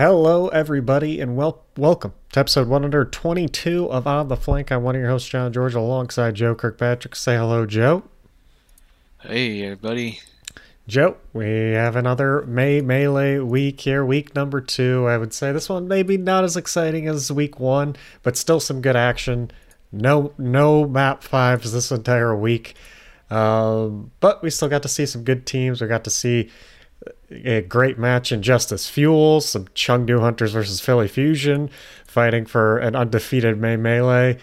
Hello, everybody, and wel- welcome to episode 122 of On the Flank. I'm one of your hosts, John George, alongside Joe Kirkpatrick. Say hello, Joe. Hey, everybody. Joe, we have another May Melee week here, week number two. I would say this one maybe not as exciting as week one, but still some good action. No, no map fives this entire week, um, but we still got to see some good teams. We got to see a great match in Justice Fuel, some Chengdu Hunters versus Philly Fusion, fighting for an undefeated May Melee.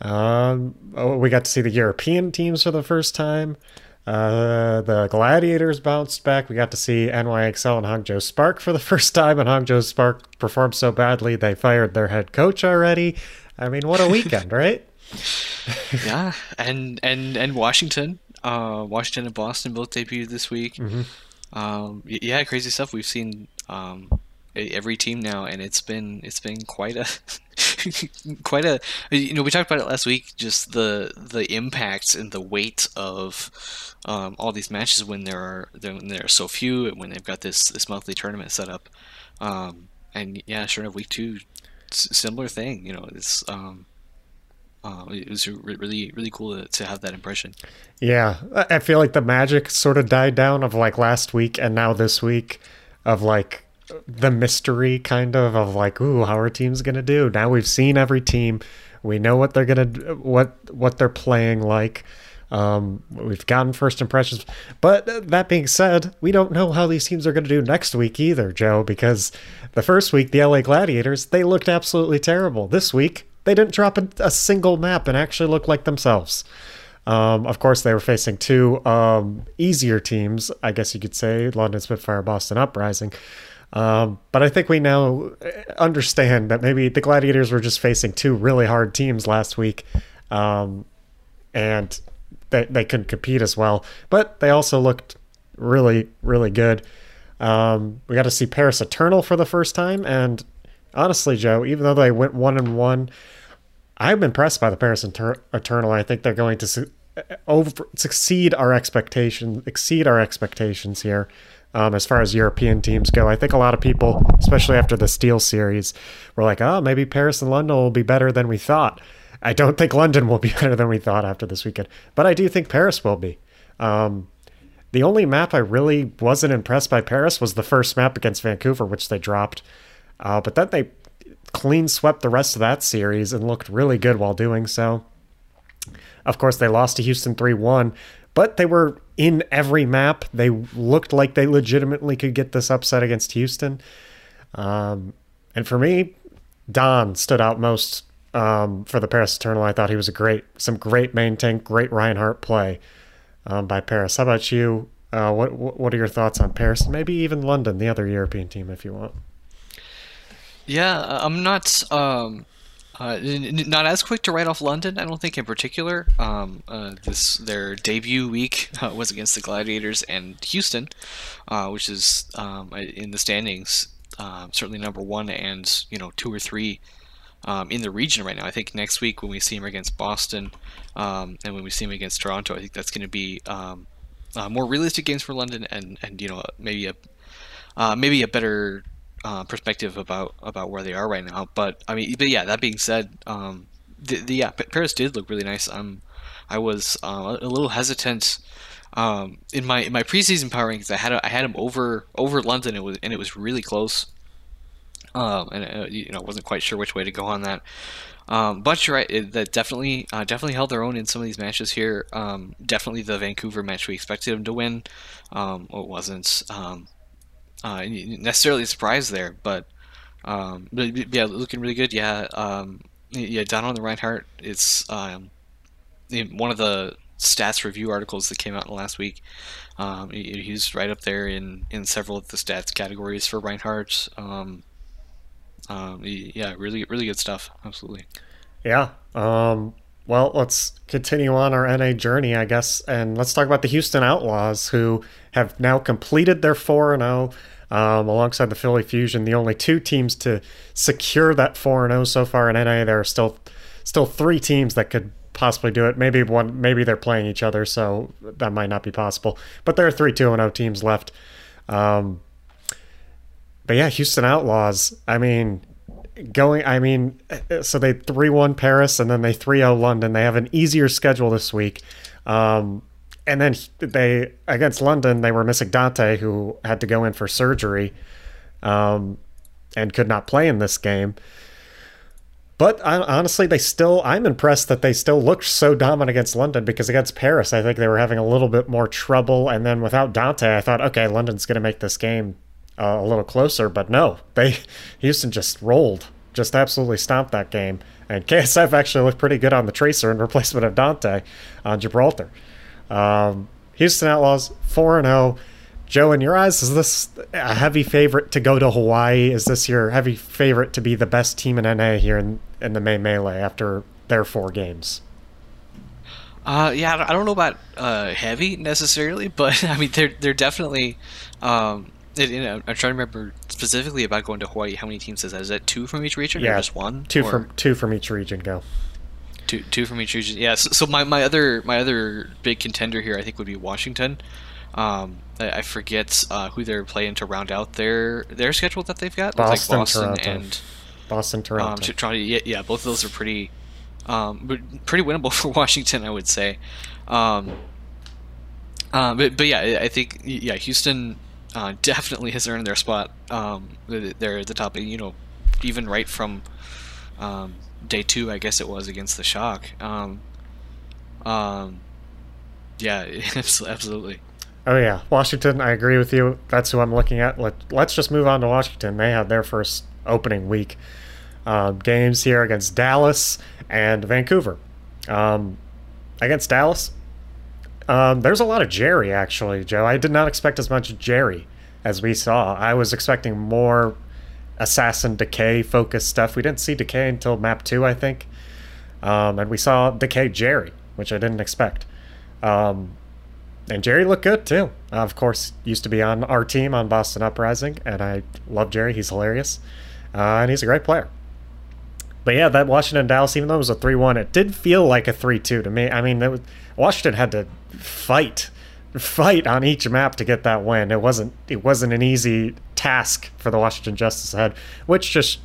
Um, oh, we got to see the European teams for the first time. Uh, the Gladiators bounced back. We got to see NYXL and Hangzhou Spark for the first time, and Hangzhou Spark performed so badly they fired their head coach already. I mean, what a weekend, right? yeah, and and and Washington, uh, Washington and Boston both debuted this week. Mm-hmm. Um, yeah, crazy stuff. We've seen um, every team now, and it's been it's been quite a quite a you know we talked about it last week. Just the the impacts and the weight of um, all these matches when there are when there are so few, and when they've got this this monthly tournament set up. Um, and yeah, sure enough, week two, similar thing. You know, it's um, uh, it was really really cool to, to have that impression. Yeah, I feel like the magic sort of died down of like last week and now this week of like the mystery kind of of like ooh how are teams gonna do? Now we've seen every team. We know what they're gonna what what they're playing like. Um, we've gotten first impressions. But that being said we don't know how these teams are going to do next week either joe because the first week the la gladiators they looked absolutely terrible. This week they didn't drop a, a single map and actually look like themselves. Um, of course, they were facing two um, easier teams, I guess you could say London Spitfire, Boston Uprising. Um, but I think we now understand that maybe the Gladiators were just facing two really hard teams last week, um, and they, they couldn't compete as well. But they also looked really, really good. Um, we got to see Paris Eternal for the first time, and honestly, Joe, even though they went one and one, I'm impressed by the Paris Inter- Eternal. I think they're going to su- over succeed our expectations, exceed our expectations here. Um, as far as European teams go, I think a lot of people, especially after the Steel series, were like, "Oh, maybe Paris and London will be better than we thought." I don't think London will be better than we thought after this weekend, but I do think Paris will be. Um, the only map I really wasn't impressed by Paris was the first map against Vancouver, which they dropped. Uh, but then they clean swept the rest of that series and looked really good while doing so. Of course, they lost to Houston 3 1, but they were in every map. They looked like they legitimately could get this upset against Houston. Um, and for me, Don stood out most um, for the Paris Eternal. I thought he was a great, some great main tank, great Reinhardt play um, by Paris. How about you? Uh, what what are your thoughts on Paris? Maybe even London, the other European team, if you want. Yeah, uh, I'm not um, uh, not as quick to write off London. I don't think in particular. Um, uh, this their debut week uh, was against the Gladiators and Houston, uh, which is um, in the standings um, certainly number one and you know two or three um, in the region right now. I think next week when we see them against Boston um, and when we see them against Toronto, I think that's going to be um, uh, more realistic games for London and and you know maybe a maybe a better uh, perspective about about where they are right now. But I mean, but yeah, that being said, um, the, the yeah, Paris did look really nice. Um, I was uh, a little hesitant um, in my in my preseason power rankings. I had I had him over over London. It was and it was really close. Um, and uh, you know, wasn't quite sure which way to go on that. Um, but you're right; it, that definitely uh, definitely held their own in some of these matches here. Um, definitely the Vancouver match we expected them to win. Um, well, it wasn't. Um, uh, necessarily surprised there, but, um, yeah, looking really good. Yeah, um, yeah, the Reinhardt, it's um, one of the stats review articles that came out in the last week. Um, he, he's right up there in, in several of the stats categories for Reinhardt. Um, um, yeah, really, really good stuff. Absolutely. Yeah. Um, well, let's continue on our NA journey, I guess, and let's talk about the Houston Outlaws, who have now completed their 4 0 um, alongside the Philly Fusion, the only two teams to secure that 4 0 so far in NA. There are still still three teams that could possibly do it. Maybe one, maybe they're playing each other, so that might not be possible. But there are three 2 0 teams left. Um, but yeah, Houston Outlaws. I mean, going. I mean, so they three one Paris and then they 3-0 London. They have an easier schedule this week. Um, and then they against London, they were missing Danteh, who had to go in for surgery, um, and could not play in this game. But honestly, they still. I'm impressed that they still looked so dominant against London because against Paris, I think they were having a little bit more trouble. And then without Danteh, I thought, okay, London's going to make this game uh, a little closer. But no, they Houston just rolled, just absolutely stomped that game. And KSF actually looked pretty good on the tracer in replacement of Danteh on Gibraltar. Um, Houston Outlaws four and zero. Oh. Joe, in your eyes, is this a heavy favorite to go to Hawaii? Is this your heavy favorite to be the best team in NA here in, in the May Melee after their four games? Uh, yeah, I don't know about uh, heavy necessarily, but I mean they're they're definitely. Um, it, you know, I'm trying to remember specifically about going to Hawaii. How many teams is that? Is that two from each region, yeah, or just one? Two or? from two from each region. Go. Two, two from each region. Yeah. So, so, my, my other my other big contender here, I think, would be Washington. Um, I, I forget uh, who they're playing to round out their their schedule that they've got. Boston, like Boston Toronto. and Boston, Toronto. Um, Toronto. Yeah, yeah, both of those are pretty, um, pretty winnable for Washington, I would say. Um, uh, but but yeah, I think yeah, Houston uh, definitely has earned their spot. Um, they're at the top. You know, even right from um, day two, I guess it was against the Shock. Um, um, yeah, absolutely. Oh yeah, Washington. I agree with you. That's who I'm looking at. Let, let's just move on to Washington. They had their first opening week um, games here against Dallas and Vancouver. Um, against Dallas, um, there's a lot of Jerry actually, Joe. I did not expect as much Jerry as we saw. I was expecting more assassin decay focused stuff. We didn't see decay until map two, I think, um, and we saw decay Jerry, which I didn't expect. Um, and Jerry looked good too. Uh, of course, used to be on our team on Boston Uprising, and I love Jerry. He's hilarious, uh, and he's a great player. But yeah, that Washington Dallas, even though it was a three-one, it did feel like a three-two to me. I mean, was, Washington had to fight, fight on each map to get that win. It wasn't it wasn't an easy task for the Washington Justice ahead, which just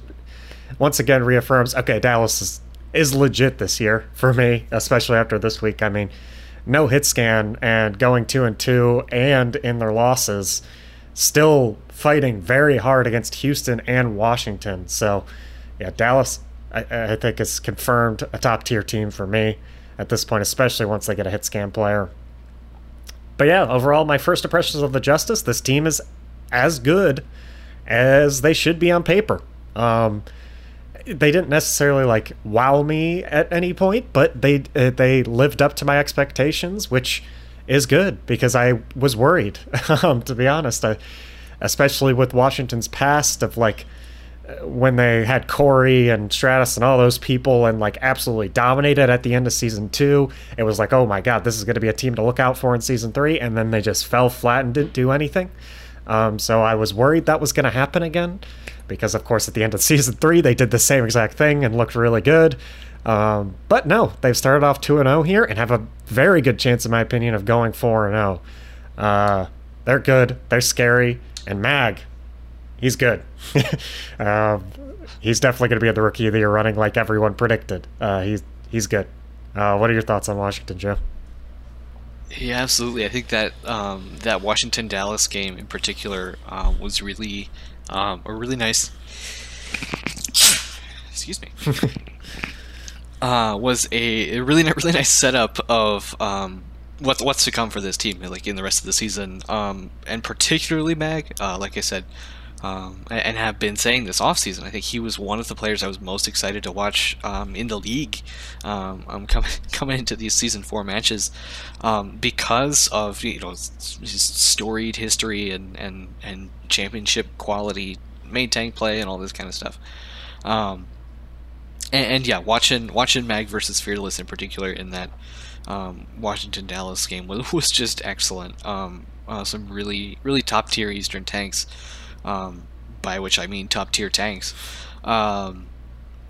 once again reaffirms okay, Dallas is is legit this year for me, especially after this week. I mean no hit scan and going two and two and in their losses, still fighting very hard against Houston and Washington. So, yeah, Dallas, I, I think, is confirmed a top tier team for me at this point, especially once they get a hit scan player. But yeah, overall, my first impressions of the Justice, this team is as good as they should be on paper. Um, they didn't necessarily like wow me at any point, but they uh, they lived up to my expectations, which is good because I was worried. um, to be honest, I, especially with Washington's past of like when they had Corey and Stratus and all those people and like absolutely dominated at the end of season two. It was like, oh my god, this is going to be a team to look out for in season three, and then they just fell flat and didn't do anything. Um, so I was worried that was going to happen again because of course at the end of season three they did the same exact thing and looked really good. Um, but no, they've started off two and zero oh here and have a very good chance, in my opinion, of going four and zero. Oh. Uh, they're good. They're scary. And Mag, he's good. um, he's definitely going to be at the rookie of the year running like everyone predicted. Uh, he's he's good. Uh, what are your thoughts on Washington, Joe? Yeah, absolutely. I think that um, that Washington Dallas game in particular uh, was really um, a really nice. Excuse me. uh, was a, a, really really nice setup of um, what's what's to come for this team, like in the rest of the season, um, and particularly Mag. Uh, like I said, um, and have been saying this offseason. I think he was one of the players I was most excited to watch um, in the league um, um coming into these season four matches um, because of you know his storied history and, and, and championship quality main tank play and all this kind of stuff. Um, and, and, yeah, watching watching Mag versus Fearless in particular in that Washington Dallas game was, was just excellent. Uh, some really really top tier Eastern tanks um, by which I mean top tier tanks. Um,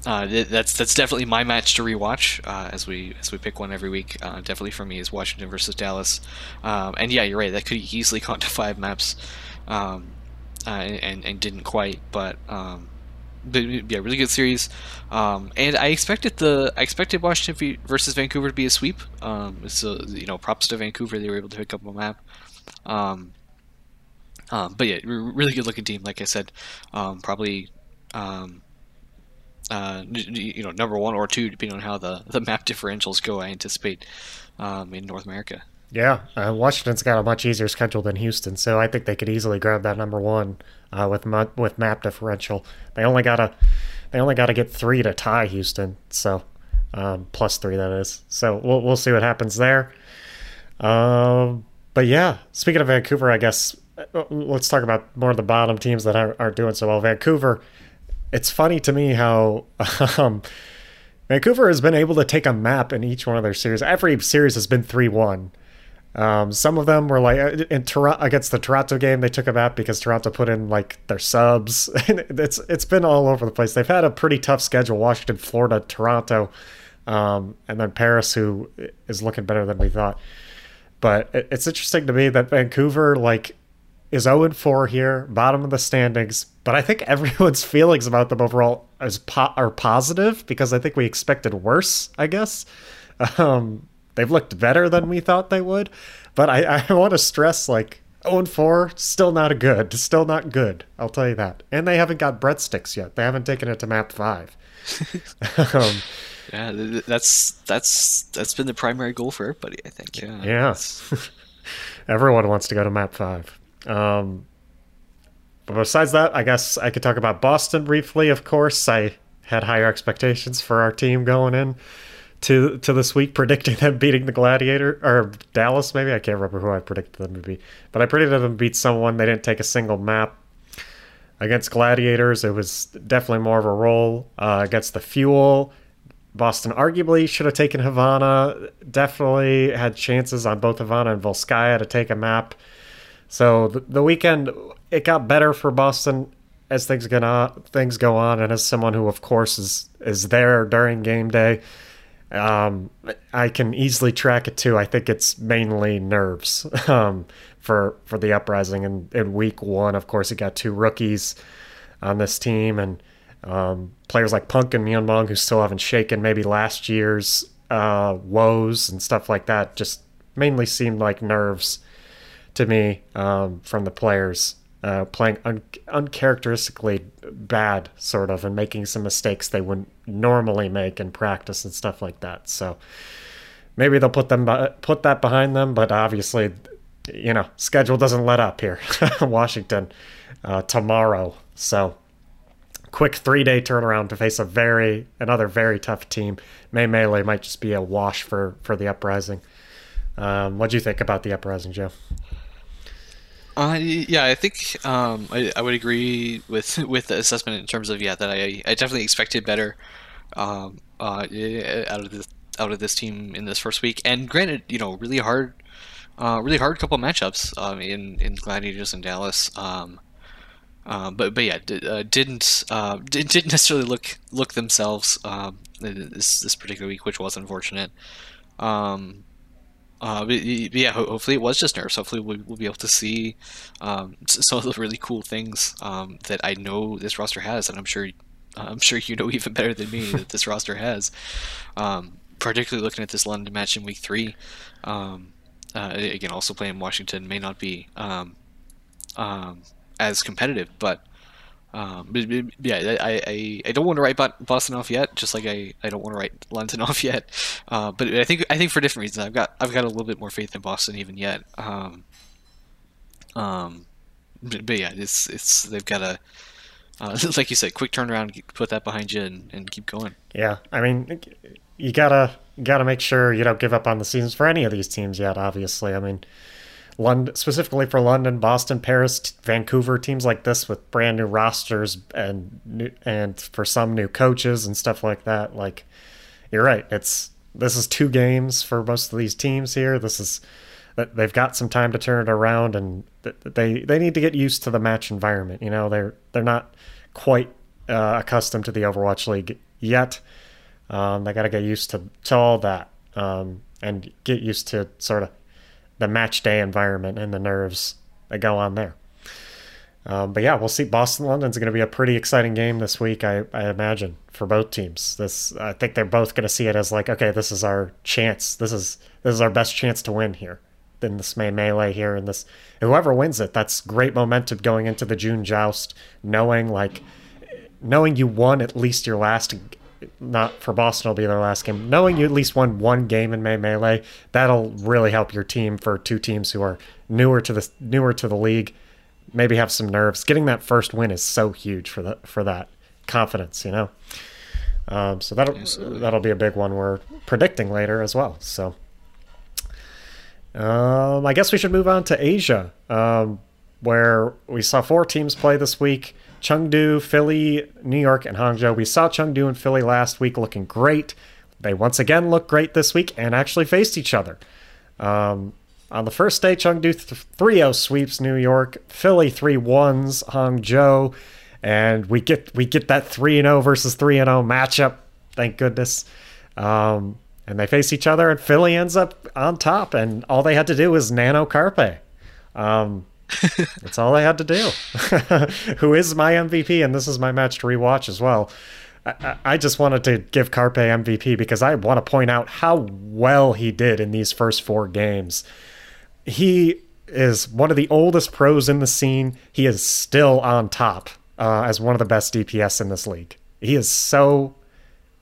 uh, that's that's definitely my match to rewatch uh, as we as we pick one every week. Uh, definitely for me is Washington versus Dallas, um, and yeah, you're right. That could easily count to five maps. Um, and and didn't quite. But um, but yeah, really good series. Um, and I expected the I expected Washington versus Vancouver to be a sweep. Um, so you know, props to Vancouver, they were able to pick up a map. Um, um, but yeah, really good looking team. Like I said, um, probably um, uh, you know number one or two depending on how the the map differentials go. I anticipate um, in North America. Yeah, uh, Washington's got a much easier schedule than Houston, so I think they could easily grab that number one uh, with with map differential. They only gotta they only gotta get three to tie Houston, so um, plus three that is. So we'll we'll see what happens there. Um, but yeah, speaking of Vancouver, I guess uh, let's talk about more of the bottom teams that aren't, aren't doing so well. Vancouver. It's funny to me how. Um, Vancouver has been able to take a map in each one of their series. Every series has been 3 1. Um, some of them were like uh, in Toronto against the Toronto game, they took a map because Toronto put in like their subs. it's it's been all over the place. They've had a pretty tough schedule: Washington, Florida, Toronto, um, and then Paris, who is looking better than we thought. But it's interesting to me that Vancouver like is 0 4 here, bottom of the standings. But I think everyone's feelings about them overall is po- are positive because I think we expected worse. I guess. Um, they've looked better than we thought they would. But I, I want to stress like 0 4, still not good, still not good. I'll tell you that. And they haven't got breadsticks yet. They haven't taken it to map five. um, yeah, that's that's that's been the primary goal for everybody. I think. Yeah. Everyone wants to go to map five. Um, but besides that, I guess I could talk about Boston briefly. Of course, I had higher expectations for our team going in to to this week, predicting them beating the Gladiator or Dallas. Maybe I can't remember who I predicted them to be, but I predicted them beat someone. They didn't take a single map against Gladiators. It was definitely more of a roll uh, against the Fuel. Boston arguably should have taken Havana. Definitely had chances on both Havana and Volskaya to take a map. So the, the weekend it got better for Boston as things go on. Things go on, and as someone who, of course, is is there during game day, um, I can easily track it too. I think it's mainly nerves um, for for the uprising. In week one, of course, it got two rookies on this team, and um, players like Punk and Myunbong who still haven't shaken maybe last year's uh, woes and stuff like that. Just mainly seemed like nerves to me um, from the players uh, playing un- uncharacteristically bad, sort of, and making some mistakes they wouldn't normally make in practice and stuff like that. So maybe they'll put them put that behind them, but obviously, you know, schedule doesn't let up here. Washington uh, tomorrow, so quick three day turnaround to face a very another very tough team. May Melee might just be a wash for for the uprising. Um, what do you think about the uprising, Joe? Uh, yeah, I think um, I, I would agree with with the assessment in terms of yeah that I, I definitely expected better um, uh, out of this out of this team in this first week. And granted, you know, really hard, uh, really hard couple matchups um, in in Gladiators and Dallas. Um, uh, but but yeah, uh, didn't uh, didn't necessarily look look themselves um, this this particular week, which was unfortunate. Um, uh, but, yeah, hopefully it was just nerves. Hopefully we'll, we'll be able to see um, some of the really cool things um, that I know this roster has, and I'm sure I'm sure you know even better than me that this roster has. Um, particularly looking at this London match in week three. Um, uh, again, also playing Washington may not be as competitive, but um, yeah, I, I, I don't want to write Boston off yet, just like I, I don't want to write London off yet. Uh, but I think I think for different reasons, I've got I've got a little bit more faith in Boston even yet. Um, um, but, but yeah, it's it's they've got a uh, like you said, quick turnaround, put that behind you, and, and keep going. Yeah, I mean, you gotta gotta make sure you don't give up on the seasons for any of these teams yet. Obviously, I mean London, specifically for London, Boston, Paris, Vancouver, teams like this with brand new rosters and new, and for some new coaches and stuff like that. Like, you're right. It's this is two games for most of these teams here. This is they've got some time to turn it around, and they they need to get used to the match environment. You know, they're they're not quite uh, accustomed to the Overwatch League yet. Um, they got to get used to to all that um, and get used to sort of the match day environment and the nerves that go on there. Um, but yeah, we'll see. Boston London's going to be a pretty exciting game this week, I, I imagine, for both teams. This I think they're both going to see it as like, okay, this is our chance. This is this is our best chance to win here in this May melee here. And this whoever wins it, that's great momentum going into the June joust, knowing like knowing you won at least your last not for Boston will be their last game. Knowing you at least won one game in May Melee, that'll really help your team for two teams who are newer to the newer to the league maybe have some nerves. Getting that first win is so huge for that for that confidence, you know. Um, so that'll Absolutely. that'll be a big one we're predicting later as well. So um, I guess we should move on to Asia, um, where we saw four teams play this week: Chengdu, Philly, New York, and Hangzhou. We saw Chengdu and Philly last week looking great. They once again look great this week and actually faced each other. Um, on the first day, Chengdu 3 0 sweeps New York, Philly 3 1s Hangzhou, and we get we get that 3 0 versus 3 0 matchup. Thank goodness. Um, and they face each other, and Philly ends up on top, and all they had to do was nano carpe. Um, that's all I had to do. Who is my MVP, and this is my match to rewatch as well. I, just wanted to give Carpe MVP because I want to point out how well he did in these first four games he is one of the oldest pros in the scene. He is still on top uh, as one of the best DPS in this league. He is so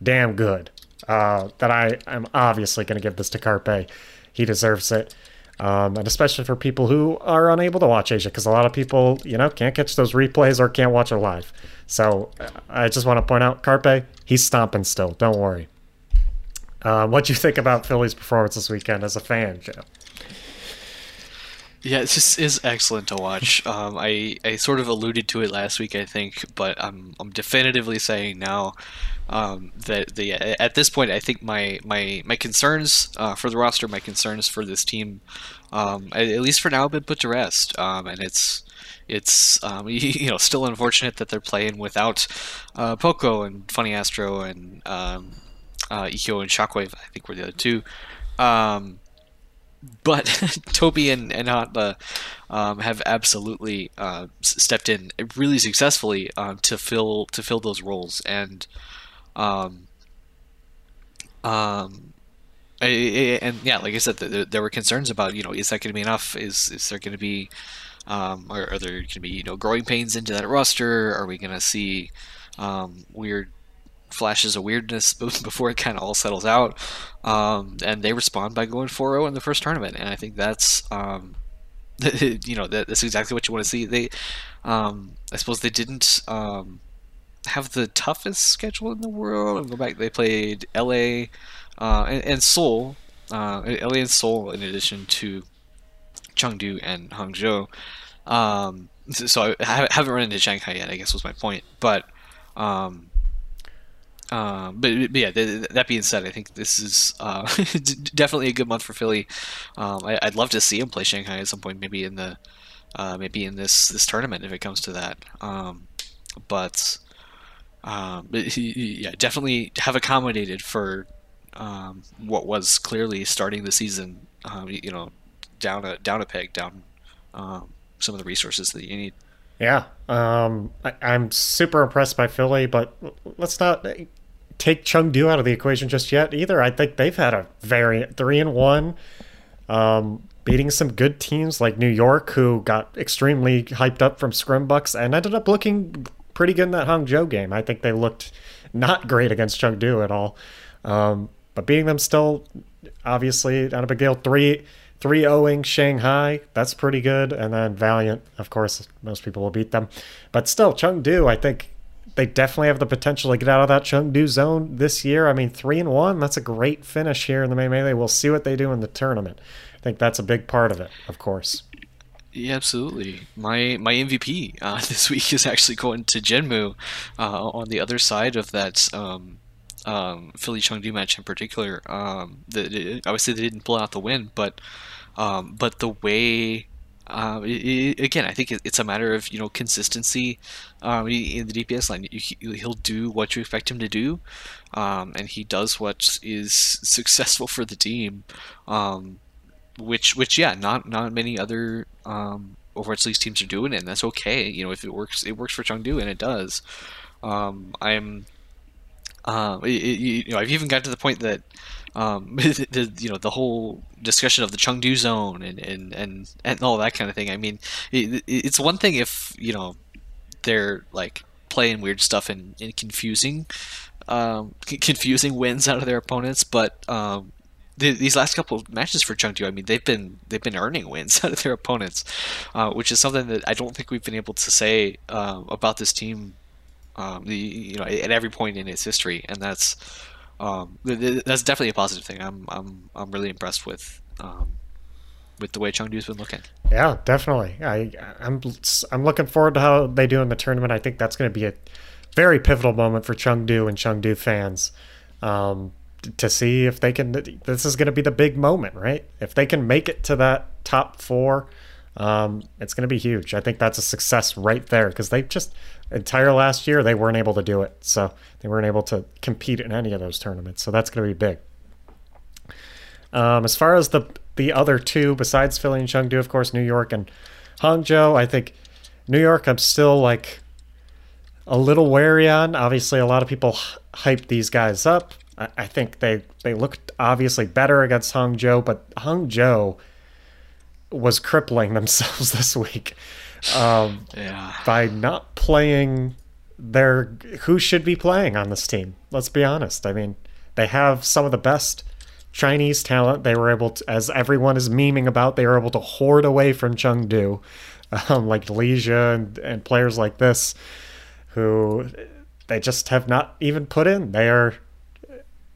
damn good uh, that I am obviously going to give this to Carpe. He deserves it. Um, and especially for people who are unable to watch Asia, because a lot of people, you know, can't catch those replays or can't watch it live. So I just want to point out, Carpe, he's stomping still. Don't worry. Uh, what do you think about Philly's performance this weekend as a fan, Joe? Yeah, it just is excellent to watch. Um, I I sort of alluded to it last week, I think, but I'm I'm definitively saying now um, that the at this point, I think my my my concerns uh, for the roster, my concerns for this team, um, at least for now, have been put to rest. Um, and it's it's um, you know still unfortunate that they're playing without uh, Poko and Funny Astro and um, uh, Ikyo and Shockwave. I think were the other two. Um, but Toby and and Hotba um, have absolutely uh, stepped in really successfully um, to fill to fill those roles, and um, um, and yeah, like I said, there, there were concerns about you know is that going to be enough? Is is there going to be um, are, are there going to be you know growing pains into that roster? Are we going to see um, weird flashes of weirdness before it kind of all settles out. Um, and they respond by going 4-0 in the first tournament, and I think that's um, you know that, that's exactly what you want to see. They, um, I suppose they didn't um, have the toughest schedule in the world. And go back, they played LA uh, and, and, Seoul, uh, LA and Seoul, in addition to Chengdu and Hangzhou. Um, so I haven't run into Shanghai yet. I guess was my point, but um, um, but, but, yeah, th- that being said, I think this is uh, definitely a good month for Philly. Um, I, would love to see him play Shanghai at some point, maybe in the uh, maybe in this this tournament if it comes to that. Um, but, um, but yeah, definitely have accommodated for um, what was clearly starting the season. Um, you know, down a down a peg, down some of the resources that you need. Yeah, um, I, am super impressed by Philly, but let's not take Chengdu out of the equation just yet either. I think they've had a very three and one, um, beating some good teams like New York, who got extremely hyped up from Scrimbucks and ended up looking pretty good in that Hangzhou game. I think they looked not great against Chengdu at all, um, but beating them still, obviously, not a big deal. Three. 3 0 Shanghai, that's pretty good. And then Valiant, of course, most people will beat them. But still, Chengdu, I think they definitely have the potential to get out of that Chengdu zone this year. I mean, three and one, that's a great finish here in the May Melee. We'll see what they do in the tournament. I think that's a big part of it, of course. Yeah, absolutely. My my MVP uh, this week is actually going to Jinmu uh, on the other side of that um, um, Philly Chengdu match in particular. Um, the, obviously, they didn't pull out the win, but um, but the way uh, it, again, I think it's a matter of you know consistency um, in the DPS line. He'll do what you expect him to do, um, and he does what is successful for the team. Um, which, which, yeah, not not many other um, Overwatch League's teams are doing, and that's okay. You know, if it works, it works for Chengdu, and it does. Um, I'm, um, it, you know, I've even got to the point that, um, the, you know, the whole discussion of the Chengdu zone and, and, and, and all that kind of thing. I mean, it, it's one thing if you know they're like playing weird stuff and, and confusing, um, confusing wins out of their opponents, but um, the, these last couple of matches for Chengdu, I mean, they've been they've been earning wins out of their opponents, uh, which is something that I don't think we've been able to say uh, about this team, um, the you know at every point in its history, and that's um, that's definitely a positive thing. I'm I'm I'm really impressed with um, with the way Chengdu's been looking. Yeah, definitely. I I'm I'm looking forward to how they do in the tournament. I think that's going to be a very pivotal moment for Chengdu and Chengdu fans. Um, to see if they can. This is going to be the big moment, right? If they can make it to that top four, um, it's going to be huge. I think that's a success right there because they just entire last year they weren't able to do it, so they weren't able to compete in any of those tournaments. So that's going to be big. Um, as far as the the other two, besides Philly and Chengdu, of course, New York and Hangzhou, I think New York, I'm still like a little wary on. Obviously, a lot of people hype these guys up. I think they they looked obviously better against Hangzhou, but Hangzhou was crippling themselves this week um, yeah. by not playing their who should be playing on this team. Let's be honest. I mean, they have some of the best Chinese talent. They were able to, as everyone is memeing about, they were able to hoard away from Chengdu, um, like Leisha and, and players like this, who they just have not even put in. They are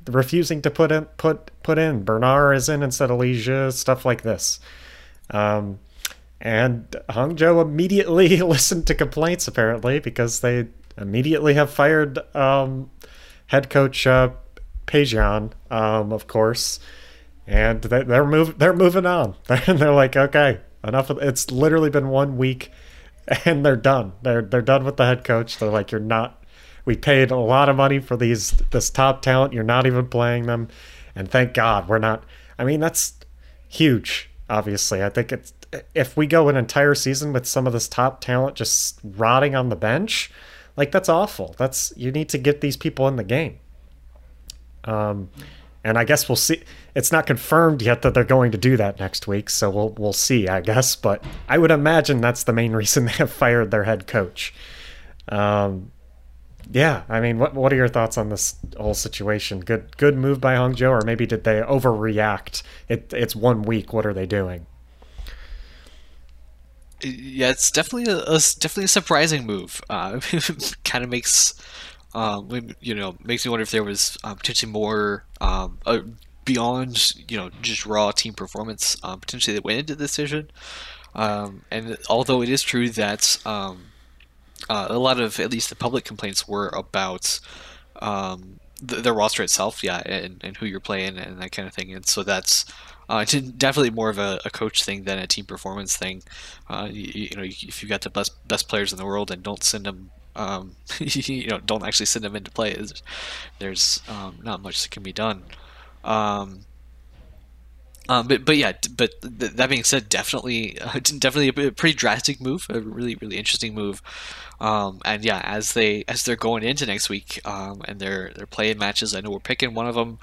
refusing to put in put put in. Bernard is in instead of Leisha, stuff like this. Um, and Hangzhou immediately listened to complaints apparently because they immediately have fired um, head coach uh, Peijian, um, of course, and they, they're move they're moving on. they're like, okay, enough. Of, it's literally been one week, and they're done. They're they're done with the head coach. They're like, you're not we paid a lot of money for these this top talent. You're not even playing them, and thank God we're not. I mean, that's huge. Obviously, I think it's if we go an entire season with some of this top talent just rotting on the bench, like that's awful. That's you need to get these people in the game. Um, and I guess we'll see. It's not confirmed yet that they're going to do that next week, so we'll we'll see. I guess, but I would imagine that's the main reason they have fired their head coach. Um, yeah, I mean, what what are your thoughts on this whole situation? Good good move by Hangzhou, or maybe did they overreact? It it's one week. What are they doing? Yeah, it's definitely a, a definitely a surprising move. Uh, kind of makes um, you know makes me wonder if there was um, potentially more um, uh, beyond you know just raw team performance um, potentially that went into the decision. Um, and although it is true that um, uh, a lot of at least the public complaints were about um, the, the, roster itself, yeah, and, and who you're playing and that kind of thing. And so that's uh, definitely more of a, a, coach thing than a team performance thing. Uh, you, you, know, if you've got the best best players in the world and don't send them, um, you know, don't actually send them into play, there's um, not much that can be done. Um, um, but but yeah, but th- that being said, definitely uh, definitely a, pretty drastic move, a really really interesting move. Um, and yeah, as they as they're going into next week, um, and they're they're playing matches. I know we're picking one of them.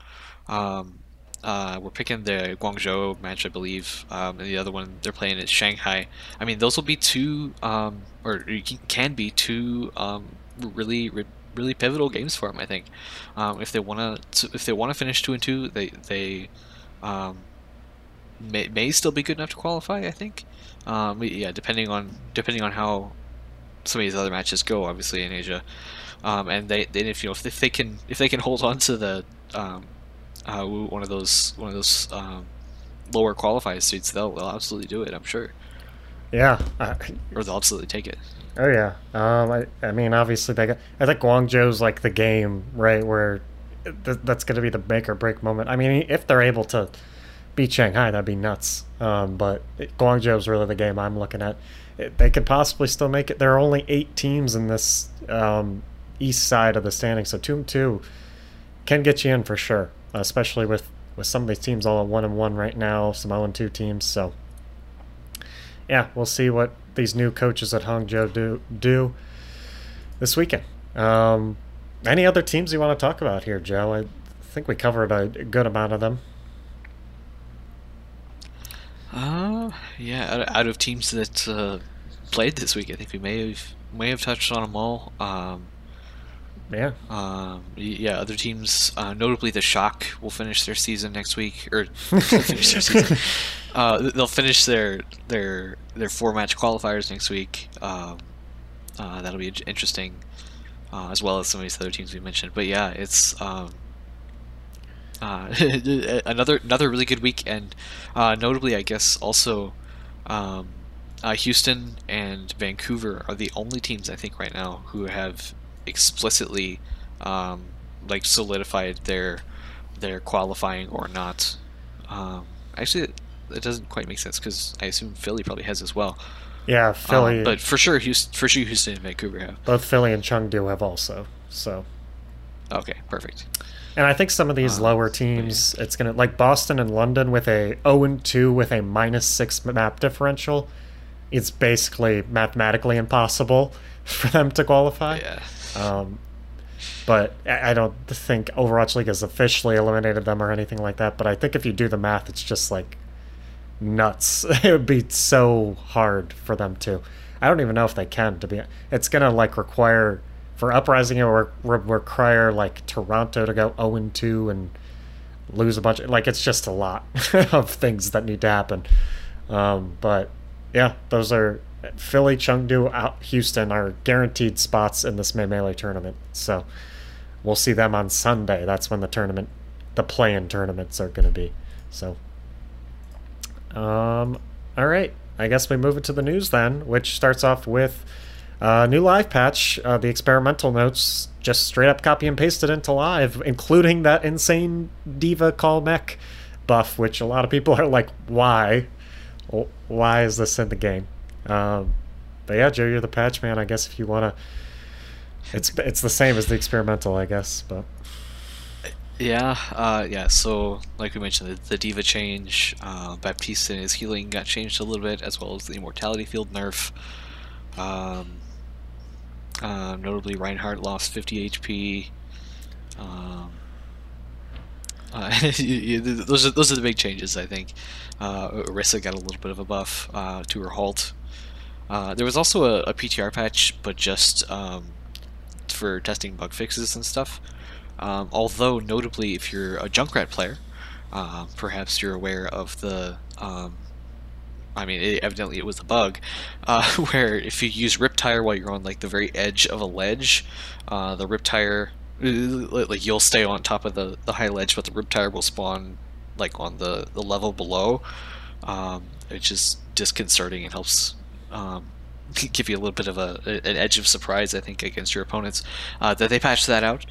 Um, uh, we're picking the Guangzhou match, I believe, um, and the other one they're playing is Shanghai. I mean, those will be two, um, or can be two really really pivotal games for them. I think if they want to if they want to finish two and two, they they um, may, may still be good enough to qualify. I think. Um, yeah, depending on depending on how some of these other matches go, obviously in Asia, um, and they, they if you know if, if, they can if they can hold on to the um, uh, one of those one of those um, lower qualified seats, they'll they'll absolutely do it. I'm sure. Yeah. or they'll absolutely take it. Oh yeah. Um, I I mean obviously they got. I think Guangzhou's like the game right where th- that's going to be the make or break moment. I mean if they're able to beat Shanghai, that'd be nuts. Um, but Guangzhou is really the game I'm looking at. It, they could possibly still make it. There are only eight teams in this um, east side of the standing, so two two can get you in for sure. Especially with with some of these teams all one and one right now, some zero and two teams. So yeah, we'll see what these new coaches at Hangzhou do do this weekend. Um, any other teams you want to talk about here, Joe? I think we covered a good amount of them. Uh, yeah. Out, out of teams that uh, played this week, I think we may have may have touched on them all. Um, yeah. Um, yeah. Other teams, uh, notably the Shock, will finish their season next week, or finish their season. Uh, they'll finish their their their four match qualifiers next week. Um, uh, that'll be interesting, uh, as well as some of these other teams we mentioned. But yeah, it's um, uh, another another really good week, and uh, notably, I guess also um, uh, Houston and Vancouver are the only teams I think right now who have explicitly um, like solidified their their qualifying or not. Um, actually, it doesn't quite make sense because I assume Philly probably has as well. Yeah, Philly. Um, but for sure, Houston, for sure, Houston and Vancouver have. Both Philly and Chengdu have also. So. Okay, perfect. And I think some of these uh, lower teams, yeah. it's gonna like Boston and London with a 0 and 2 with a minus six map differential. It's basically mathematically impossible for them to qualify. Yeah. Um, but I don't think Overwatch League has officially eliminated them or anything like that. But I think if you do the math, it's just like nuts. it would be so hard for them to. I don't even know if they can. To be, it's gonna like require for Uprising it would require like Toronto to go 0 and 2 and lose a bunch. Of, like it's just a lot of things that need to happen. Um, but yeah, those are Philly, Chengdu, out Houston are guaranteed spots in this May Melee tournament. So we'll see them on Sunday. That's when the tournament, the play-in tournaments are going to be. So um, all right. I guess we move it to the news then, which starts off with a uh, new live patch. Uh, the experimental notes just straight up copy and pasted into live, including that insane D.Va call mech buff, which a lot of people are like, why? Why is this in the game? Um, but yeah, Joe, you're the patch man. I guess if you want to, it's it's the same as the experimental, I guess. But yeah, uh, yeah. So, like we mentioned, the, the D.Va change, uh, Baptiste and his healing got changed a little bit, as well as the immortality field nerf. Um, uh, notably, Reinhardt lost 50 HP. Um, uh, those are those are the big changes, I think. Uh, Orisa got a little bit of a buff uh, to her halt. Uh, there was also a, a, PTR patch, but just um, for testing bug fixes and stuff. Um, although, notably, if you're a Junkrat player, uh, perhaps you're aware of the. Um, I mean, it, evidently it was a bug, uh, where if you use Riptire while you're on like the very edge of a ledge, uh, the Riptire, uh, like you'll stay on top of the, the high ledge, but the Riptire will spawn like on the, the level below, um, which is disconcerting and helps um, give you a little bit of a an edge of surprise, I think, against your opponents. Uh, that they patched that out,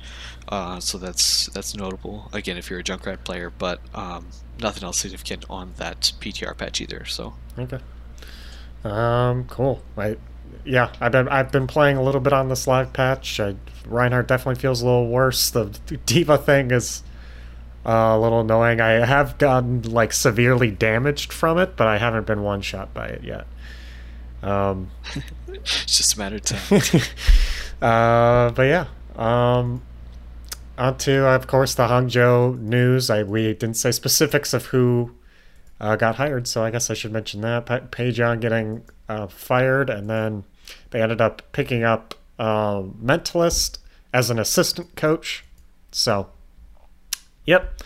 uh, so that's that's notable. Again, if you're a Junkrat player, but um, nothing else significant on that PTR patch either. So okay, um, cool. I yeah, I've been I've been playing a little bit on this live patch. I, Reinhardt definitely feels a little worse. The D.Va thing is. Uh, a little annoying. I have gotten like severely damaged from it, but I haven't been one shot by it yet. Um, it's just a matter of time. uh, but yeah. Um, on to, of course, the Hangzhou news. I, we didn't say specifics of who uh, got hired, so I guess I should mention that. Pa- Peijian getting uh, fired, and then they ended up picking up uh, Mentalist as an assistant coach. So, yep,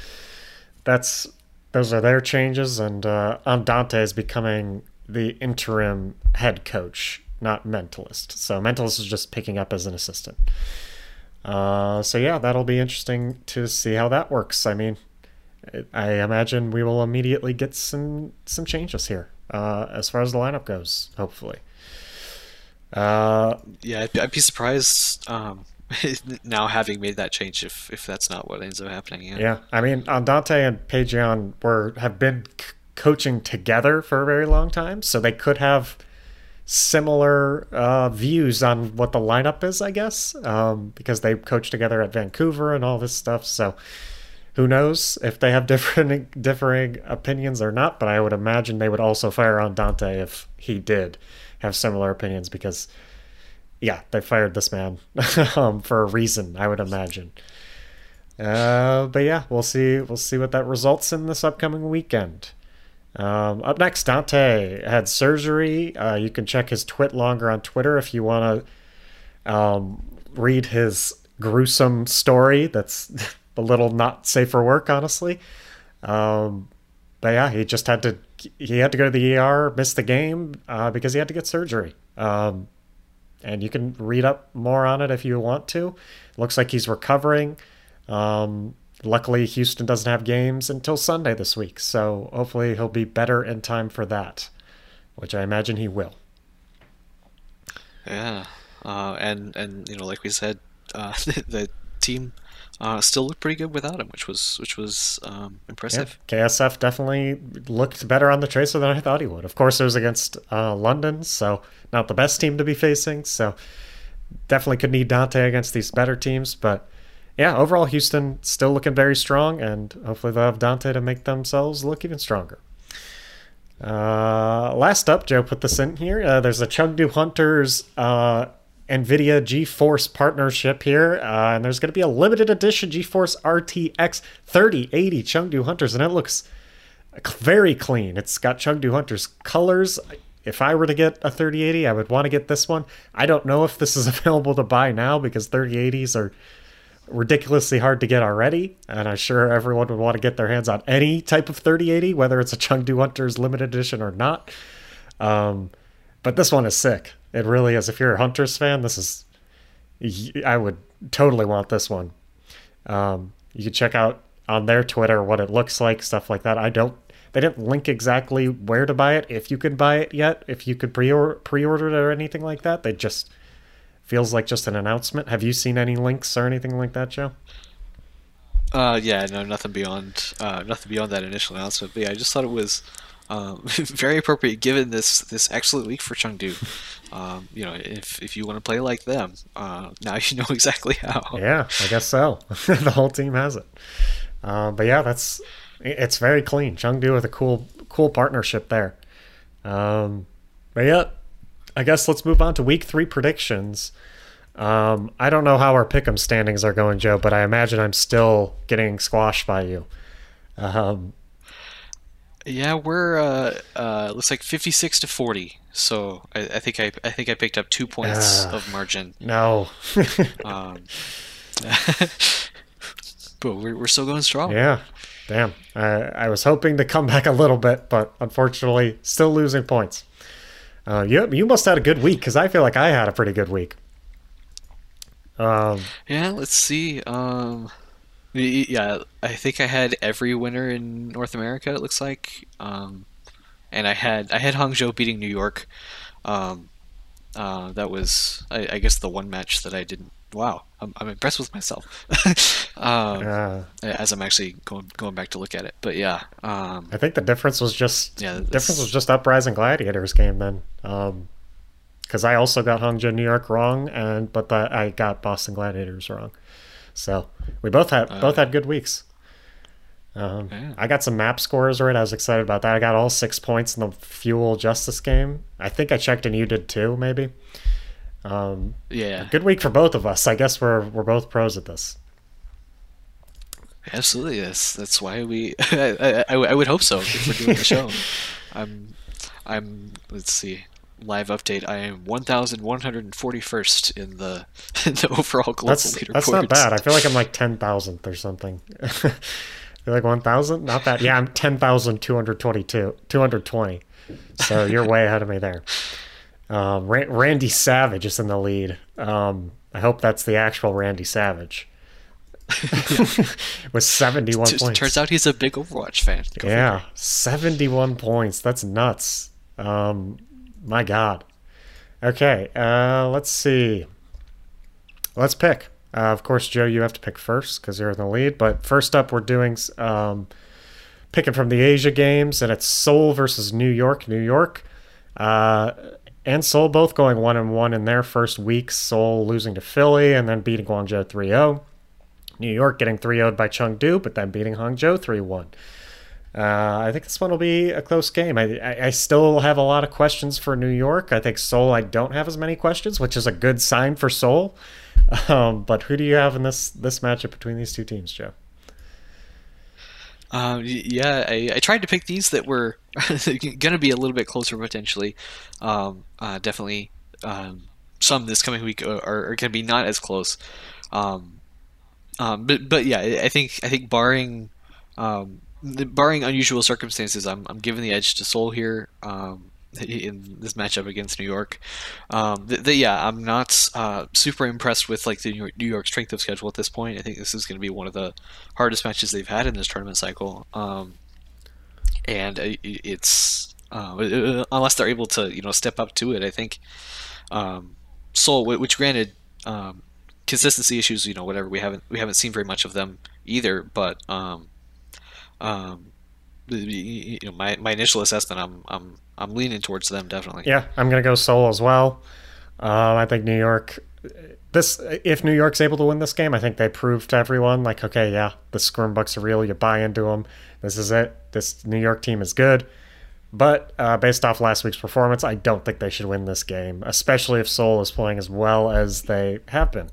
that's those are their changes, and uh, Andante is becoming the interim head coach, not mentalist. So mentalist is just picking up as an assistant. Uh, so yeah, that'll be interesting to see how that works. I mean, I imagine we will immediately get some some changes here uh, as far as the lineup goes. Hopefully. Uh, yeah, I'd, I'd be surprised um, now having made that change if if that's not what ends up happening. Yeah, yeah I mean, Andante and Peijian were have been coaching together for a very long time, so they could have similar uh, views on what the lineup is, I guess, um, because they coach together at Vancouver and all this stuff. So who knows if they have different differing opinions or not? But I would imagine they would also fire on Dante if he did have similar opinions because, yeah, they fired this man um, for a reason, I would imagine. Uh, but yeah, we'll see. We'll see what that results in this upcoming weekend. Um, up next, Danteh had surgery. Uh, you can check his TwitLonger on Twitter if you want to um, read his gruesome story. That's a little not safe for work, honestly. Um, but yeah, he just had to he had to go to the ER, miss the game uh, because he had to get surgery. Um, and you can read up more on it if you want to. Looks like he's recovering. Um, luckily, Houston doesn't have games until Sunday this week, so hopefully he'll be better in time for that, which I imagine he will. Yeah, uh, and and you know, like we said, uh, the team uh, still looked pretty good without him, which was which was um, impressive. Yeah, KSF definitely looked better on the tracer than I thought he would. Of course, it was against uh, London, so not the best team to be facing. So definitely could need Danteh against these better teams, but yeah, overall Houston still looking very strong, and hopefully they'll have Danteh to make themselves look even stronger. Uh, last up, Joe put this in here. Uh, there's a Chengdu Hunters uh, NVIDIA GeForce partnership here, uh, and there's going to be a limited edition GeForce RTX 3080 Chengdu Hunters, and it looks very clean. It's got Chengdu Hunters colors. If I were to get a 3080, I would want to get this one. I don't know if this is available to buy now because 3080s are ridiculously hard to get already, and I'm sure everyone would want to get their hands on any type of 3080, whether it's a Chengdu Hunters limited edition or not. Um, but this one is sick. It really is. If you're a Hunters fan, this is. I would totally want this one. Um, you can check out on their Twitter what it looks like, stuff like that. I don't. They didn't link exactly where to buy it, if you could buy it yet, if you could pre pre-order it or anything like that. They just feels like just an announcement. Have you seen any links or anything like that, Joe? Uh, yeah, no, nothing beyond uh, nothing beyond that initial announcement. But yeah, I just thought it was um, very appropriate given this this excellent week for Chengdu. Um, you know, if if you want to play like them, uh, now you know exactly how. Yeah, I guess so. the whole team has it. Uh, but yeah, that's it's very clean. Chengdu with a cool cool partnership there. Um, but yeah, I guess let's move on to week three predictions. Um, I don't know how our pick'em standings are going, Joe, but I imagine I'm still getting squashed by you. Um, yeah, we're uh, uh, looks like fifty six to forty. So I, I, think I I think I picked up two points uh, of margin. No. um, but we're we're still going strong. Yeah. Damn. I I was hoping to come back a little bit, but unfortunately, still losing points. Uh, you you must have had a good week because I feel like I had a pretty good week. Um, yeah, let's see. Um, yeah, I think I had every winner in North America. It looks like, um, and I had I had Hangzhou beating New York. Um, uh, that was I, I, guess the one match that I didn't. Wow, I'm, I'm impressed with myself. um, yeah. As I'm actually going going back to look at it, but yeah, um, I think the difference was just yeah, the difference was just Uprising Gladiators game then. because um, I also got Hangzhou New York wrong, and but the, I got Boston Gladiators wrong. So we both had uh, both had good weeks. Um, yeah. I got some map scores right. I was excited about that. I got all six points in the Fuel Justice game. I think I checked and you did too, maybe. Um, yeah. Good week for both of us. I guess we're we're both pros at this. Absolutely, yes. that's why we. I, I, I would hope so if we're doing the show. I'm I'm let's see live update, I am 1,141st in the in the overall global that's, leaderboard. That's not bad. I feel like I'm like 10,000th or something. You're like 1,000? Not bad. Yeah, I'm 10,222, 220. So you're way ahead of me there. Um, Randy Savage is in the lead. Um, I hope that's the actual Randy Savage. With 71 T- points. Turns out he's a big Overwatch fan. Go yeah, 71 points. That's nuts. Um, my God. Okay, uh, let's see. Let's pick. Uh, of course, Joe, you have to pick first because you're in the lead. But first up, we're doing um, picking from the Asia games, and it's Seoul versus New York. New York uh, and Seoul both going one and one in their first week. Seoul losing to Philly and then beating Guangzhou 3 0. New York getting 3 0 by Chengdu, but then beating Hangzhou 3 1. Uh, I think this one will be a close game. I, I, I still have a lot of questions for New York. I think Seoul, I don't have as many questions, which is a good sign for Seoul. Um, but who do you have in this this matchup between these two teams, Joe? Um, yeah, I, I, tried to pick these that were going to be a little bit closer potentially. Um, uh, definitely, um, some this coming week are, are going to be not as close. Um, um, but but yeah, I think I think barring um, barring unusual circumstances, I'm I'm giving the edge to Seoul here um, in this matchup against New York. Um, the, the, yeah, I'm not uh, super impressed with like the New York, New York, strength of schedule at this point. I think this is going to be one of the hardest matches they've had in this tournament cycle, um, and it's uh, unless they're able to you know step up to it. I think um, Seoul, which granted. Um, consistency issues, you know, whatever. We haven't we haven't seen very much of them either, but um, um, you know, my, my initial assessment, I'm I'm I'm leaning towards them definitely. Yeah, I'm gonna go Seoul as well. Um, I think New York. This if New York's able to win this game, I think they prove to everyone like, okay, yeah, the Scrum Bucks are real. You buy into them. This is it. This New York team is good. But uh, based off last week's performance, I don't think they should win this game, especially if Seoul is playing as well as they have been.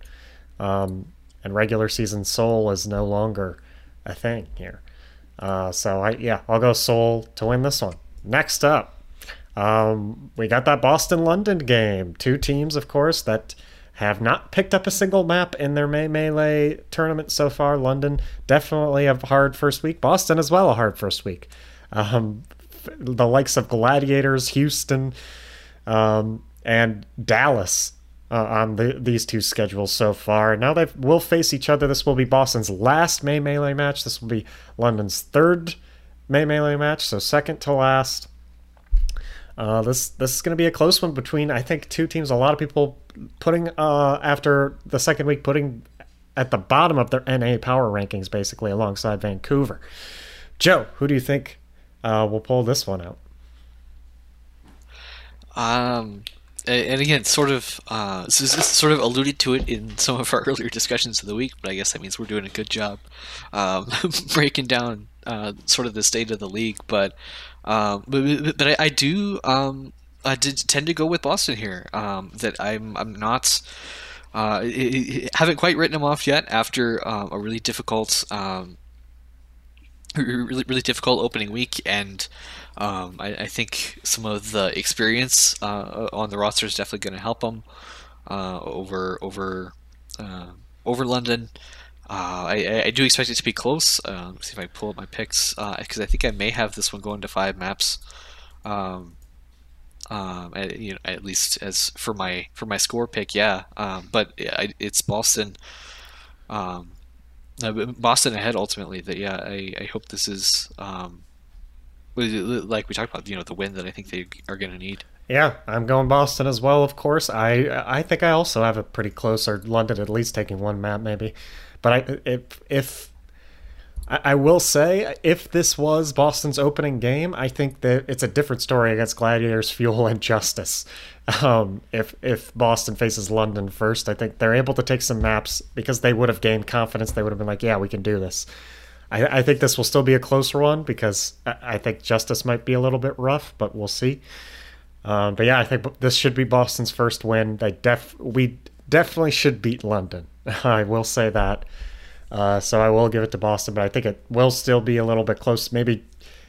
Um, and regular season Seoul is no longer a thing here. Uh, so I yeah, I'll go Seoul to win this one. Next up, um, we got that Boston London game. Two teams, of course, that have not picked up a single map in their May Melee tournament so far. London definitely a hard first week. Boston as well a hard first week. Um, the likes of Gladiators, Houston, um, and Dallas uh, on the, these two schedules so far. Now they will face each other. This will be Boston's last May Melee match. This will be London's third May Melee match, so second to last. Uh, this this is going to be a close one between I think two teams. A lot of people putting uh, after the second week putting at the bottom of their NA power rankings, basically alongside Vancouver. Joe, who do you think uh, will pull this one out? Um, and again, sort of, uh, sort of alluded to it in some of our earlier discussions of the week, but I guess that means we're doing a good job um, breaking down uh, sort of the state of the league. But, um, but, but I, I do, um, I did tend to go with Boston here. Um, that I'm, I'm not. Uh, haven't quite written them off yet after uh, a really difficult, um, really really difficult opening week, and um, I, I, think some of the experience uh, on the roster is definitely going to help them uh, over over uh, over London. Uh, I, I, do expect it to be close. Let's see if I pull up my picks because uh, I think I may have this one going to five maps. Um, um, at, you know, at least as for my for my score pick, yeah. Um, but it's Boston. Um, uh, Boston ahead ultimately. That yeah, I, I hope this is um, like we talked about, you know, the win that I think they are going to need. Yeah, I'm going Boston as well. Of course, I I think I also have it pretty close, or London at least taking one map maybe. But I if if I, will say if this was Boston's opening game, I think that it's a different story against Gladiators, Fuel, and Justice. Um, if if Boston faces London first, I think they're able to take some maps because they would have gained confidence. They would have been like, yeah, we can do this. I, I, think this will still be a closer one because I, I, think Justice might be a little bit rough, but we'll see. Um, but yeah, I think this should be Boston's first win. They def we definitely should beat London. I will say that. Uh, so I will give it to Boston, but I think it will still be a little bit close. Maybe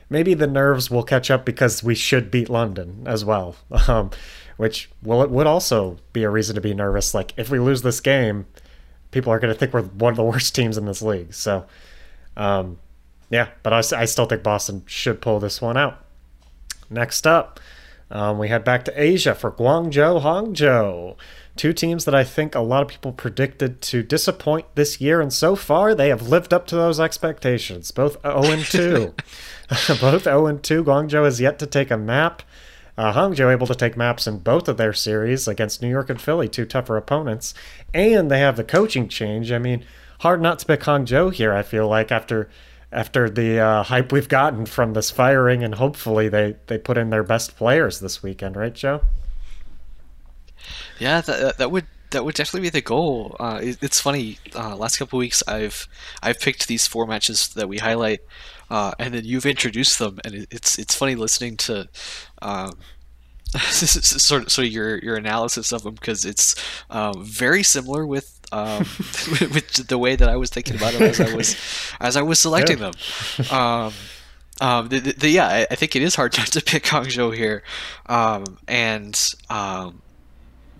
maybe the nerves will catch up because we should beat London as well, um, which will it would also be a reason to be nervous. Like if we lose this game, people are going to think we're one of the worst teams in this league. So um, yeah, but I, I still think Boston should pull this one out. Next up, um, we head back to Asia for Guangzhou, Hangzhou. Two teams that I think a lot of people predicted to disappoint this year, and so far they have lived up to those expectations. Both 0 and 2. both 0 and 2. Guangzhou has yet to take a map. Uh, Hangzhou able to take maps in both of their series against New York and Philly, two tougher opponents, and they have the coaching change. I mean, hard not to pick Hangzhou here. I feel like after after the uh, hype we've gotten from this firing, and hopefully they they put in their best players this weekend, right, Joe? Yeah, that that would that would definitely be the goal. Uh, it, it's funny. Uh, last couple weeks, I've I've picked these four matches that we highlight, uh, and then you've introduced them, and it, it's it's funny listening to. Um, sort of, sort of your your analysis of them because it's um, very similar with um, with the way that I was thinking about them as I was as I was selecting yeah. them. Um, um, the, the, the, yeah, I, I, think it is hard not to pick Hangzhou here, um, and um,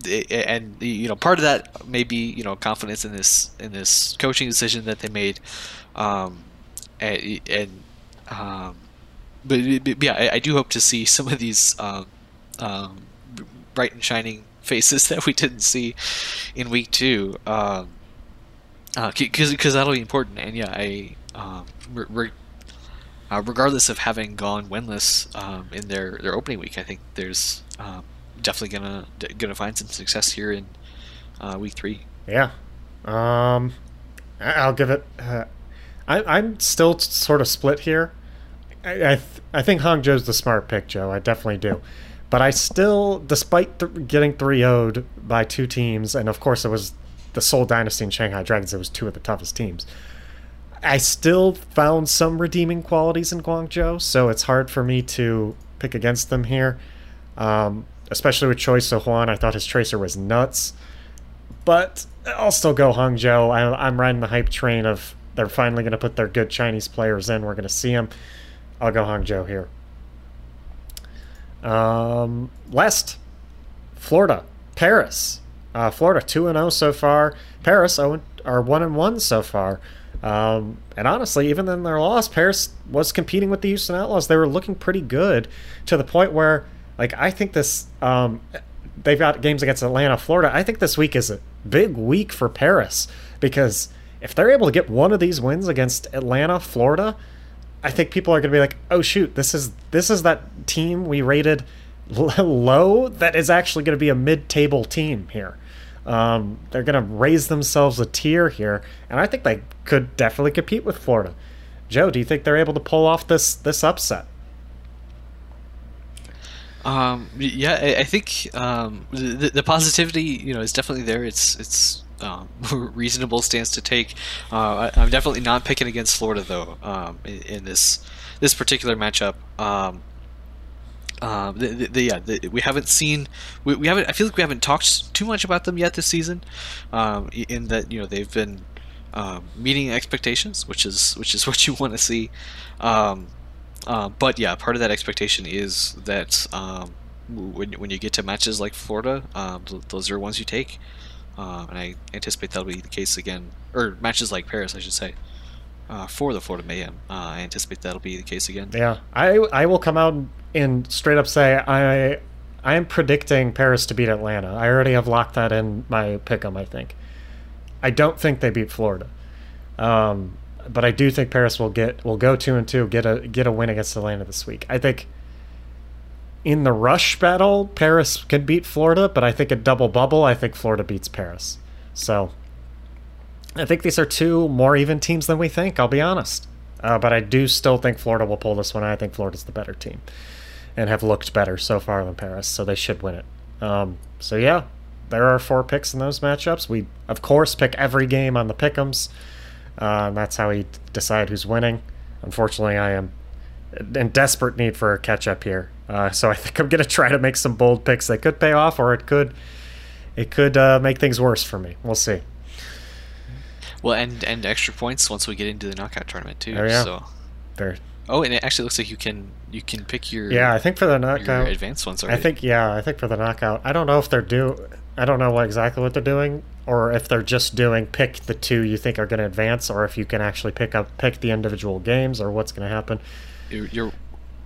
and you know part of that may be you know confidence in this in this coaching decision that they made, um, and, and um, but, but, yeah, I, I, do hope to see some of these um, um, bright and shining faces that we didn't see in week two, because um, uh, because that'll be important. And yeah, I um, re- uh, regardless of having gone winless in their, their opening week, I think there's definitely gonna gonna find some success here in uh, week three. Yeah, um, I'll give it. Uh, I, I'm still sort of split here. I I, th- I think Hangzhou's the smart pick, Joe. I definitely do. But I still, despite th- getting 3 0'd by two teams, and of course it was the Seoul Dynasty and Shanghai Dragons, it was two of the toughest teams. I still found some redeeming qualities in Guangzhou, so it's hard for me to pick against them here. Um, especially with Choisehwan, I thought his tracer was nuts. But I'll still go Hangzhou. I, I'm riding the hype train of they're finally going to put their good Chinese players in. We're going to see them. I'll go Hangzhou here. Um, Florida, Paris. Uh, Florida 2 0 so far. Paris 0 are 1 and 1 so far. Um, and honestly, even in their loss, Paris was competing with the Houston Outlaws. They were looking pretty good to the point where, like, I think this. Um, they've got games against Atlanta, Florida. I think this week is a big week for Paris because if they're able to get one of these wins against Atlanta, Florida, I think people are going to be like, "Oh shoot, this is this is that team we rated low that is actually going to be a mid-table team here." Um, they're going to raise themselves a tier here, and I think they could definitely compete with Florida. Joe, do you think they're able to pull off this this upset? Um, yeah, I, I think um, the, the positivity, you know, is definitely there. It's it's um, reasonable stance to take. Uh, I, am definitely not picking against Florida though um, in, in, this this particular matchup. Um, um, the, the, the, yeah, the, we haven't seen, we, we haven't. I feel like we haven't talked too much about them yet this season. Um, in that you know they've been um, meeting expectations, which is which is what you want to see. Um, uh, but yeah, part of that expectation is that um, when when you get to matches like Florida, um, those are ones you take. Uh, and I anticipate that'll be the case again, or matches like Paris, I should say, uh, for the Florida Mayhem. Uh, I anticipate that'll be the case again. Yeah, I I will come out and straight up say I I am predicting Paris to beat Atlanta. I already have locked that in my pick'em. I think. I don't think they beat Florida, um, but I do think Paris will get will go two and two, get a get a win against Atlanta this week. I think in the rush battle, Paris can beat Florida, but I think a double bubble, I think Florida beats Paris. So I think these are two more even teams than we think, I'll be honest. Uh, but I do still think Florida will pull this one. I think Florida's the better team and have looked better so far than Paris, so they should win it. Um, so yeah, there are four picks in those matchups. We, of course, pick every game on the pick'ems. Uh, and that's how we decide who's winning. Unfortunately, I am in desperate need for a catch up here. Uh, so I think I'm gonna try to make some bold picks that could pay off, or it could it could uh, make things worse for me. We'll see. Well, and and extra points once we get into the knockout tournament too. Oh, yeah. So there. Oh, and it actually looks like you can you can pick your yeah. I think for the knockout advanced ones. Already. I think yeah. I think for the knockout. I don't know if they're do. I don't know what exactly what they're doing, or if they're just doing pick the two you think are going to advance, or if you can actually pick up pick the individual games, or what's going to happen. You're, you're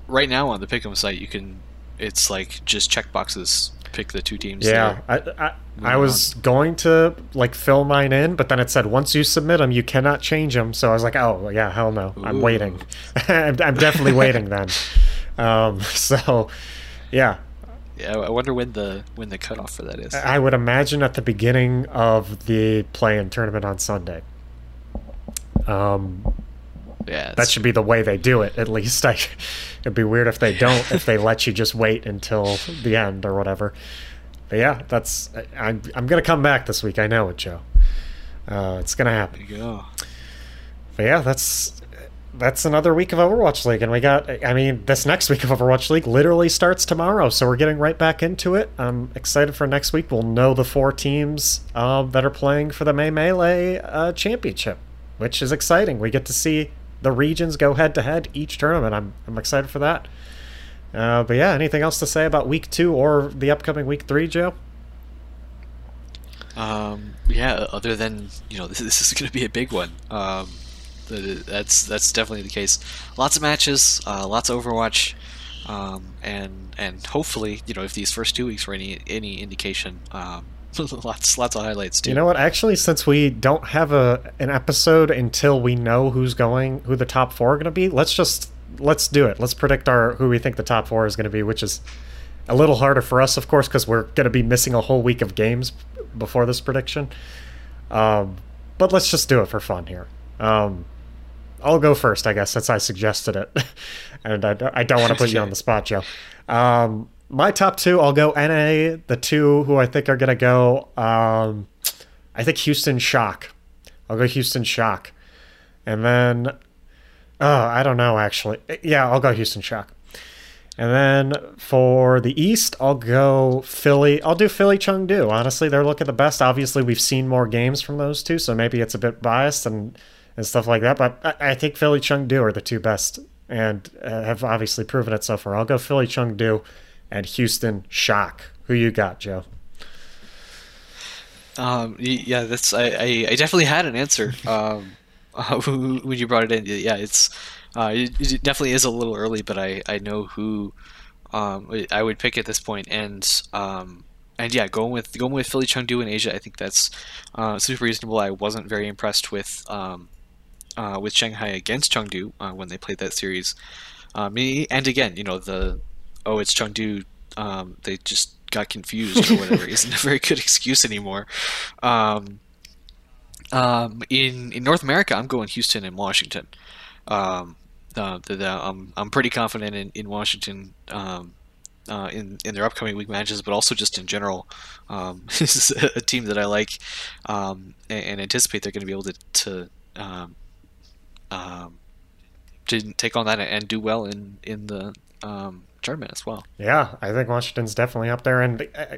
right now on the Pick'em site. You can. It's like just check boxes. Pick the two teams. Yeah, I I, I was on. going to like fill mine in, but then it said once you submit them, you cannot change them. So I was like, oh yeah, hell no, Ooh. I'm waiting. I'm, I'm definitely waiting then. Um, so yeah, yeah, I wonder when the when the cutoff for that is. I would imagine at the beginning of the play-in tournament on Sunday. Um, yeah, that should be the way they do it. At least, I, it'd be weird if they don't. if they let you just wait until the end or whatever. but yeah, that's I'm I'm gonna come back this week. I know it, Joe. Uh, it's gonna happen. There you go. But yeah, that's that's another week of Overwatch League, and we got. I mean, this next week of Overwatch League literally starts tomorrow, so we're getting right back into it. I'm excited for next week. We'll know the four teams uh, that are playing for the May Melee uh, Championship, which is exciting. We get to see the regions go head to head each tournament. I'm I'm excited for that. Uh, but yeah, anything else to say about week two or the upcoming week three, Joe? Um, yeah, other than you know, this, this is going to be a big one. Um, that's that's definitely the case. Lots of matches, uh, lots of Overwatch, um, and and hopefully, you know, if these first two weeks were any any indication, um, lots lots of highlights too. You know what? Actually, since we don't have a an episode until we know who's going, who the top four are going to be, let's just let's do it. Let's predict our who we think the top four is going to be, which is a little harder for us, of course, because we're going to be missing a whole week of games before this prediction. Um, but let's just do it for fun here. Um, I'll go first, I guess, since I suggested it, and I, I don't want to put you on the spot, Joe. Um, my top two, I'll go NA. The two who I think are to go, um, I think Houston Shock. I'll go Houston Shock. And then, oh, I don't know, actually. Yeah, I'll go Houston Shock. And then for the East, I'll go Philly. I'll do Philly Chengdu. Honestly, they're looking the best. Obviously, we've seen more games from those two, so maybe it's a bit biased and, and stuff like that. But I, think Philly Chengdu are the two best and uh, have obviously proven it so far. I'll go Philly Chengdu and Houston Shock. Who you got, Joe? Um, yeah, that's I, I, I definitely had an answer um, uh, when you brought it in. Yeah, it's uh, it, it, definitely is a little early, but I, I know who um, I would pick at this point, and um, and yeah, going with going with Philly Chengdu in Asia, I think that's uh, super reasonable. I wasn't very impressed with um, uh, with Shanghai against Chengdu uh, when they played that series. Um, me and again, you know the oh it's Chengdu, um, they just got confused or whatever isn't a very good excuse anymore. Um, um, in in North America, I'm going Houston and Washington. Um, uh, that I'm I'm pretty confident in in Washington. Um, uh, in in their upcoming week matches, but also just in general, um, this is a team that I like um, and, and, anticipate they're going to be able to to, um, um, to take on that and do well in in the um, tournament as well. Yeah, I think Washington's definitely up there. And uh,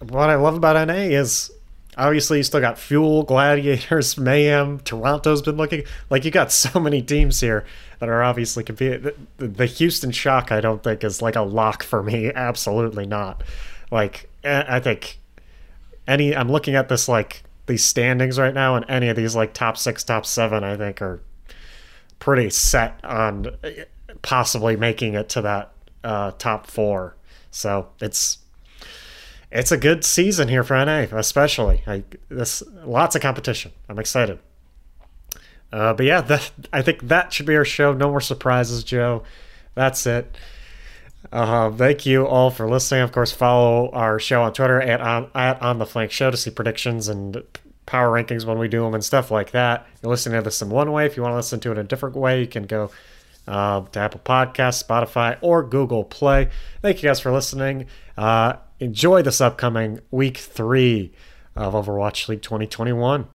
what I love about NA is obviously you still got Fuel, Gladiators, Mayhem, Toronto's been looking like you got so many teams here that are obviously competing. The, the Houston Shock, I don't think, is like a lock for me. Absolutely not. Like, I think any, I'm looking at this like these standings right now, and any of these like top six, top seven, I think are pretty set on possibly making it to that uh, top four. So it's it's a good season here for NA, especially. I, this lots of competition. I'm excited. Uh, but yeah, the, I think that should be our show. No more surprises, Joe. That's it. Uh, thank you all for listening. Of course, follow our show on Twitter at on, at on the flank show to see predictions and power rankings when we do them and stuff like that. You're listening to this in one way. If you want to listen to it in a different way, you can go uh, to Apple Podcasts, Spotify, or Google Play. Thank you guys for listening. Uh, enjoy this upcoming week three of Overwatch League 2021.